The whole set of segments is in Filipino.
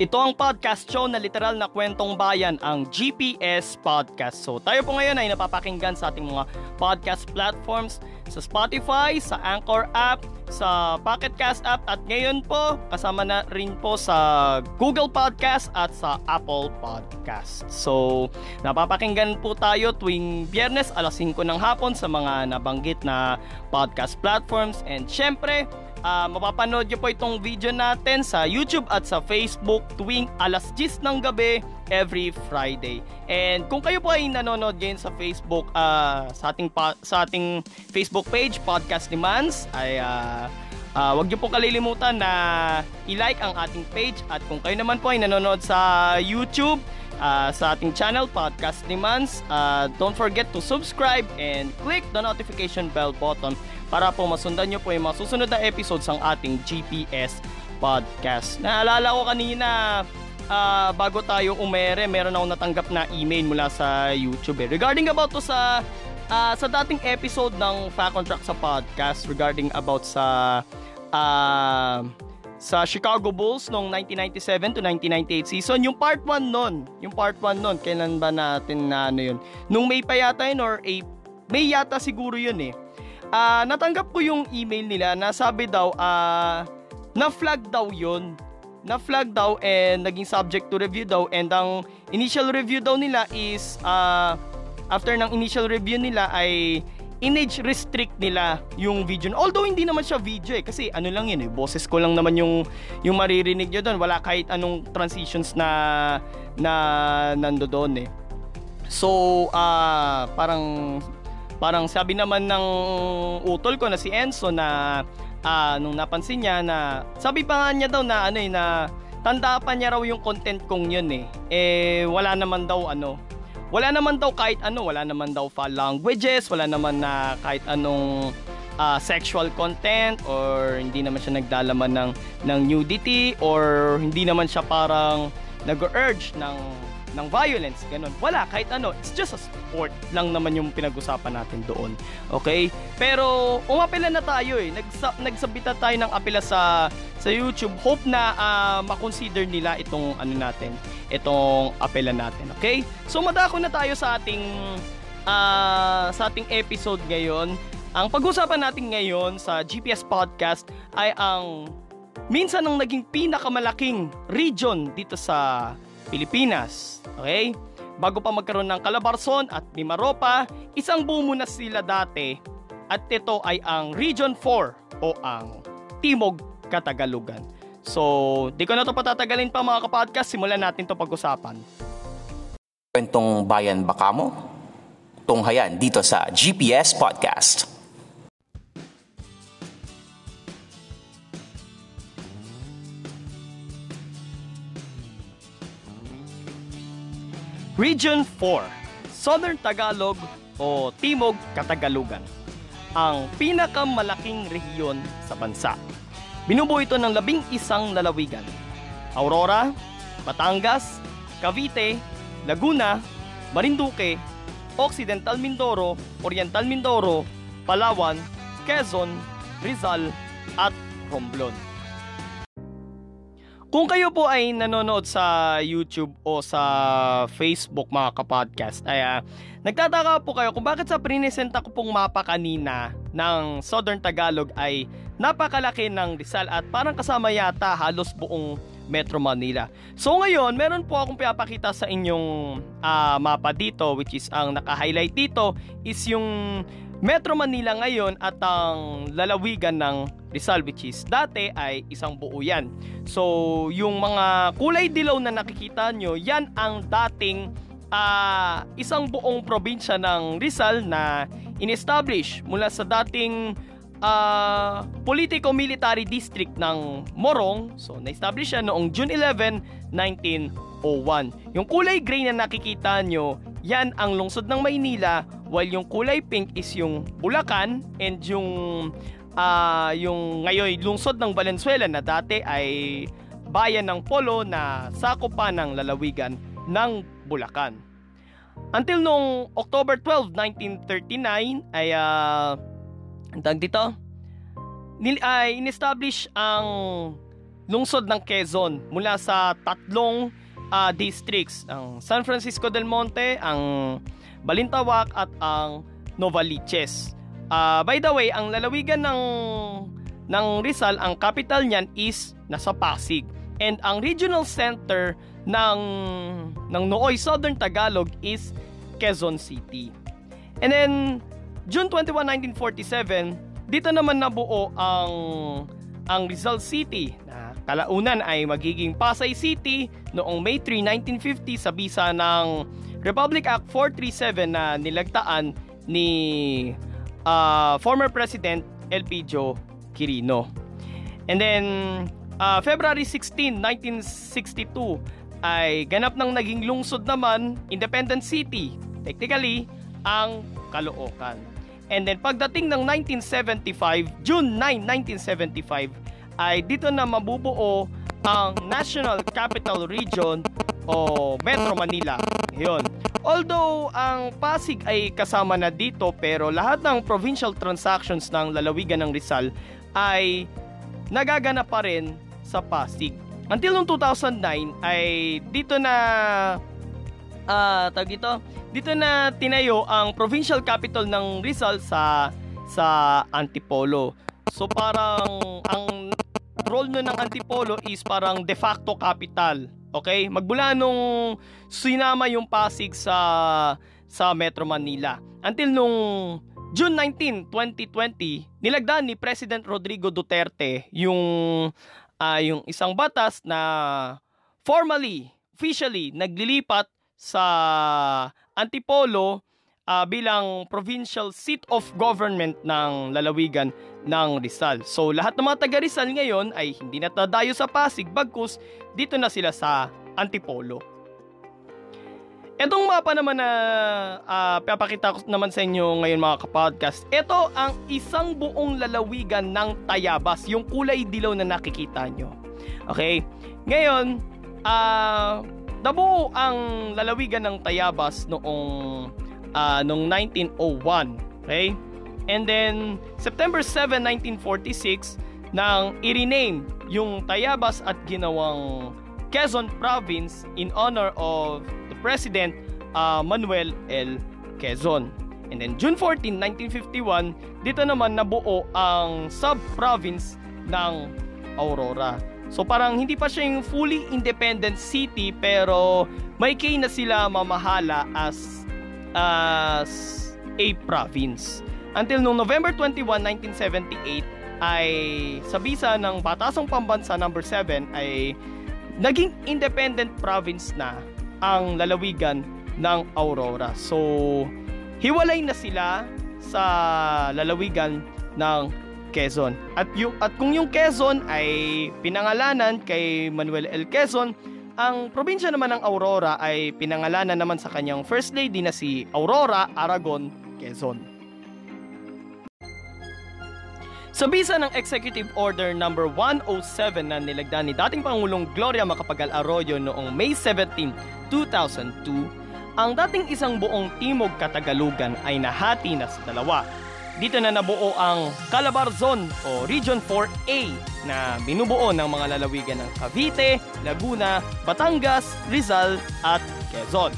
Ito ang podcast show na literal na kwentong bayan, ang GPS Podcast. So tayo po ngayon ay napapakinggan sa ating mga podcast platforms sa Spotify, sa Anchor app, sa Pocket Cast app at ngayon po kasama na rin po sa Google Podcast at sa Apple Podcast. So napapakinggan po tayo tuwing biyernes alas 5 ng hapon sa mga nabanggit na podcast platforms and syempre uh, mapapanood nyo po itong video natin sa YouTube at sa Facebook tuwing alas 10 ng gabi every Friday. And kung kayo po ay nanonood ngayon sa Facebook uh, sa ating pa, sa ating Facebook page Podcast Demands ay uh, uh, wag niyo po kalilimutan na i-like ang ating page at kung kayo naman po ay nanonood sa YouTube uh, sa ating channel Podcast Demands, uh, don't forget to subscribe and click the notification bell button para po masundan nyo po yung mga susunod na episodes ng ating GPS podcast. Naalala ko kanina uh, bago tayo umere, meron akong natanggap na email mula sa YouTube eh. Regarding about to sa uh, sa dating episode ng Fact on Track sa podcast regarding about sa uh, sa Chicago Bulls noong 1997 to 1998 season. Yung part 1 nun, yung part 1 nun, kailan ba natin na ano yun? Nung May pa yata yun or a, May yata siguro yun eh uh, natanggap ko yung email nila na sabi daw uh, na-flag daw yun na-flag daw and naging subject to review daw and ang initial review daw nila is uh, after ng initial review nila ay in-age restrict nila yung video. Although hindi naman siya video eh kasi ano lang yun eh, boses ko lang naman yung yung maririnig niyo doon. Wala kahit anong transitions na na nando doon eh. So, uh, parang parang sabi naman ng utol ko na si Enzo na uh, nung napansin niya na sabi pa nga niya daw na ano eh na tanda pa niya raw yung content kong yun eh. Eh wala naman daw ano. Wala naman daw kahit ano, wala naman daw foul languages, wala naman na kahit anong uh, sexual content or hindi naman siya nagdalaman ng ng nudity or hindi naman siya parang nag-urge ng ng violence, ganun. Wala, kahit ano. It's just a sport lang naman yung pinag-usapan natin doon. Okay? Pero, umapela na tayo eh. Nagsa- nagsabita tayo ng apela sa sa YouTube. Hope na uh, makonsider nila itong ano natin, itong apela natin. Okay? So, madako na tayo sa ating uh, sa ating episode ngayon. Ang pag-usapan natin ngayon sa GPS Podcast ay ang minsan ang naging pinakamalaking region dito sa Pilipinas. Okay? Bago pa magkaroon ng Calabarzon at Mimaropa, isang buo muna sila dati at ito ay ang Region 4 o ang Timog Katagalugan. So, di ko na to patatagalin pa mga kapodcast, simulan natin to pag-usapan. Kwentong Bayan Bakamo, tunghayan dito sa GPS Podcast. Region 4, Southern Tagalog o Timog Katagalugan, ang pinakamalaking rehiyon sa bansa. Binubuo ito ng labing isang lalawigan. Aurora, Batangas, Cavite, Laguna, Marinduque, Occidental Mindoro, Oriental Mindoro, Palawan, Quezon, Rizal, at Romblon. Kung kayo po ay nanonood sa YouTube o sa Facebook mga kapodcast, ay uh, nagtataka po kayo kung bakit sa prinesenta ko pong mapa kanina ng Southern Tagalog ay napakalaki ng Rizal at parang kasama yata halos buong Metro Manila. So ngayon, meron po akong pinapakita sa inyong uh, mapa dito which is ang naka-highlight dito is yung Metro Manila ngayon at ang lalawigan ng Rizal which is dati ay isang buo yan. So yung mga kulay dilaw na nakikita nyo, yan ang dating uh, isang buong probinsya ng Rizal na inestablish mula sa dating uh, politico-military district ng Morong. So, na-establish siya noong June 11, 1901. Yung kulay gray na nakikita nyo, yan ang lungsod ng Maynila, while yung kulay pink is yung Bulacan and yung uh, yung ngayon lungsod ng Valenzuela na dati ay bayan ng Polo na sakop ng lalawigan ng Bulacan. Until nung October 12, 1939 ay uh, ang tag dito, nil, ay in-establish ang lungsod ng Quezon mula sa tatlong uh, districts, ang San Francisco del Monte, ang Balintawak at ang Novaliches. Uh, by the way, ang lalawigan ng ng Rizal, ang capital niyan is nasa Pasig. And ang regional center ng ng Nooy Southern Tagalog is Quezon City. And then June 21, 1947, dito naman nabuo ang ang Rizal City na kalaunan ay magiging Pasay City noong May 3, 1950 sa bisa ng Republic Act 437 na nilagtaan ni uh, former President Elpidio Quirino. And then uh, February 16, 1962 ay ganap ng naging lungsod naman Independent City. Technically, ang Caloocan. And then pagdating ng 1975, June 9, 1975, ay dito na mabubuo ang National Capital Region o Metro Manila. Yun. Although ang Pasig ay kasama na dito pero lahat ng provincial transactions ng lalawigan ng Rizal ay nagaganap pa rin sa Pasig. Until noong 2009 ay dito na uh, tawag dito, dito na tinayo ang provincial capital ng Rizal sa sa Antipolo. So parang ang role nun ng Antipolo is parang de facto capital. Okay? Magbula nung sinama yung Pasig sa sa Metro Manila. Until nung June 19, 2020, nilagdaan ni President Rodrigo Duterte yung uh, yung isang batas na formally, officially naglilipat sa Antipolo uh, bilang provincial seat of government ng lalawigan ng Rizal. So lahat ng mga taga Rizal ngayon ay hindi na tadayo sa Pasig bagkus dito na sila sa Antipolo. Etong mapa naman na uh, papakita ko naman sa inyo ngayon mga kapodcast. Ito ang isang buong lalawigan ng Tayabas, yung kulay dilaw na nakikita nyo. Okay? Ngayon, uh, Nabuo ang lalawigan ng Tayabas noong uh, noong 1901. Okay? And then September 7, 1946 nang i-rename yung Tayabas at ginawang Quezon Province in honor of the President uh, Manuel L. Quezon. And then June 14, 1951, dito naman nabuo ang sub-province ng Aurora. So parang hindi pa siya yung fully independent city pero may kay na sila mamahala as as a province. Until noong November 21, 1978 ay sa bisa ng Batasang Pambansa number 7 ay naging independent province na ang lalawigan ng Aurora. So hiwalay na sila sa lalawigan ng Quezon. At, yung, at kung yung Quezon ay pinangalanan kay Manuel L. Quezon, ang probinsya naman ng Aurora ay pinangalanan naman sa kanyang first lady na si Aurora Aragon Quezon. Sa bisa ng Executive Order number no. 107 na nilagdan ni dating Pangulong Gloria Macapagal Arroyo noong May 17, 2002, ang dating isang buong Timog Katagalugan ay nahati na sa dalawa dito na nabuo ang Calabar Zone o Region 4A na binubuo ng mga lalawigan ng Cavite, Laguna, Batangas, Rizal at Quezon.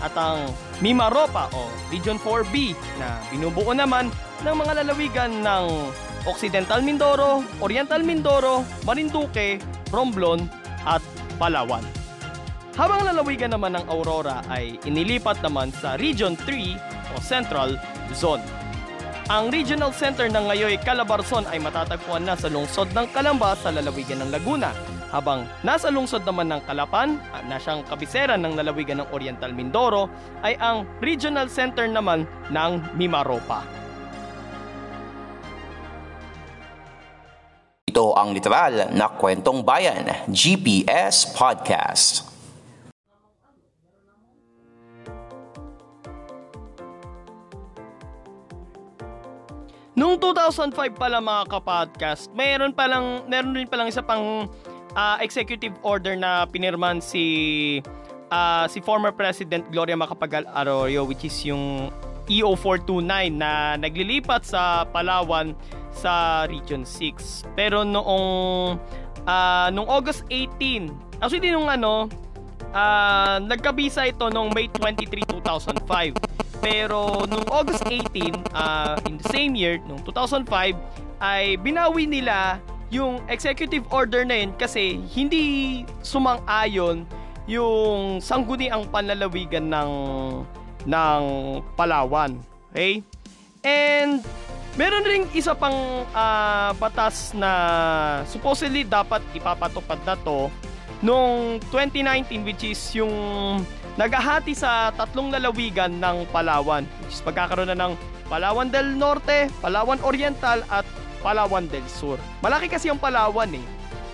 At ang Mimaropa o Region 4B na binubuo naman ng mga lalawigan ng Occidental Mindoro, Oriental Mindoro, Marinduque, Romblon at Palawan. Habang lalawigan naman ng Aurora ay inilipat naman sa Region 3 o Central Zone. Ang regional center ng Ngayoy Calabarzon ay matatagpuan na sa lungsod ng Calamba sa lalawigan ng Laguna. Habang nasa lungsod naman ng Kalapan, ah, na siyang kabisera ng lalawigan ng Oriental Mindoro, ay ang regional center naman ng Mimaropa. Ito ang literal na kwentong bayan, GPS Podcast. Noong 2005 pala mga kapodcast, mayroon palang meron din palang isa pang ah, executive order na pinirman si ah, si former President Gloria Macapagal Arroyo which is yung EO429 na naglilipat sa Palawan sa Region 6. Pero noong ah, noong August 18, actually nung ano, ah, nagkabisa ito noong May 23, 2005. Pero nung August 18, uh, in the same year, nung 2005, ay binawi nila yung executive order na yun kasi hindi sumang-ayon yung sangguniang panlalawigan ng ng Palawan. Okay? And meron ring isa pang ah, batas na supposedly dapat ipapatupad na to noong 2019 which is yung nagahati sa tatlong lalawigan ng Palawan which is pagkakaroon na ng Palawan del Norte, Palawan Oriental at Palawan del Sur. Malaki kasi yung Palawan eh.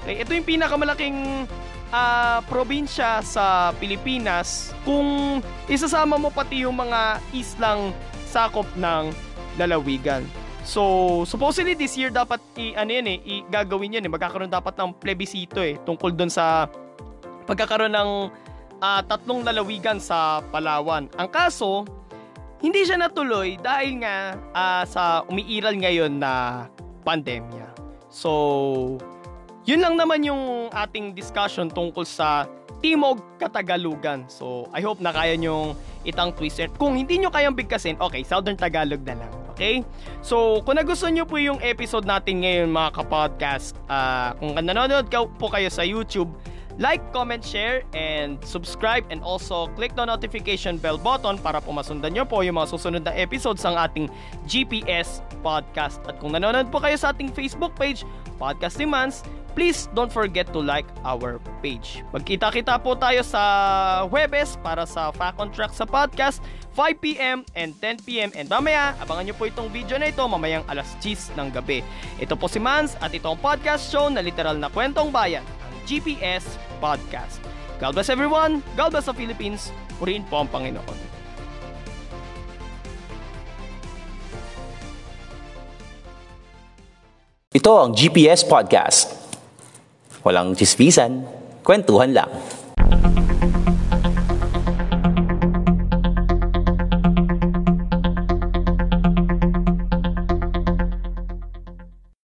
Okay, ito yung pinakamalaking ah, probinsya sa Pilipinas kung isasama mo pati yung mga islang sakop ng lalawigan. So, supposedly this year dapat i ano yan eh, i, gagawin yan eh. Magkakaroon dapat ng plebisito eh tungkol doon sa pagkakaroon ng ah, tatlong lalawigan sa Palawan. Ang kaso, hindi siya natuloy dahil nga ah, sa umiiral ngayon na pandemya. So, yun lang naman yung ating discussion tungkol sa Timog Katagalugan. So, I hope na kaya nyong itang twist. And kung hindi nyo kayang bigkasin, okay, Southern Tagalog na lang. Okay? So, kung nagustuhan nyo po yung episode natin ngayon mga kapodcast, ah kung nanonood ka po kayo sa YouTube, like, comment, share, and subscribe and also click the notification bell button para po masundan nyo po yung mga susunod na episodes ng ating GPS podcast. At kung nanonood po kayo sa ating Facebook page, Podcast Demands, please don't forget to like our page. Magkita-kita po tayo sa Webes para sa Fact on Track sa podcast 5pm and 10pm and mamaya abangan nyo po itong video na ito mamayang alas 10 ng gabi. Ito po si Mans at itong podcast show na literal na kwentong bayan, ang GPS Podcast. God bless everyone, God bless the Philippines, purihin po ang Panginoon. Ito ang GPS Podcast. Walang chismisan, kwentuhan lang.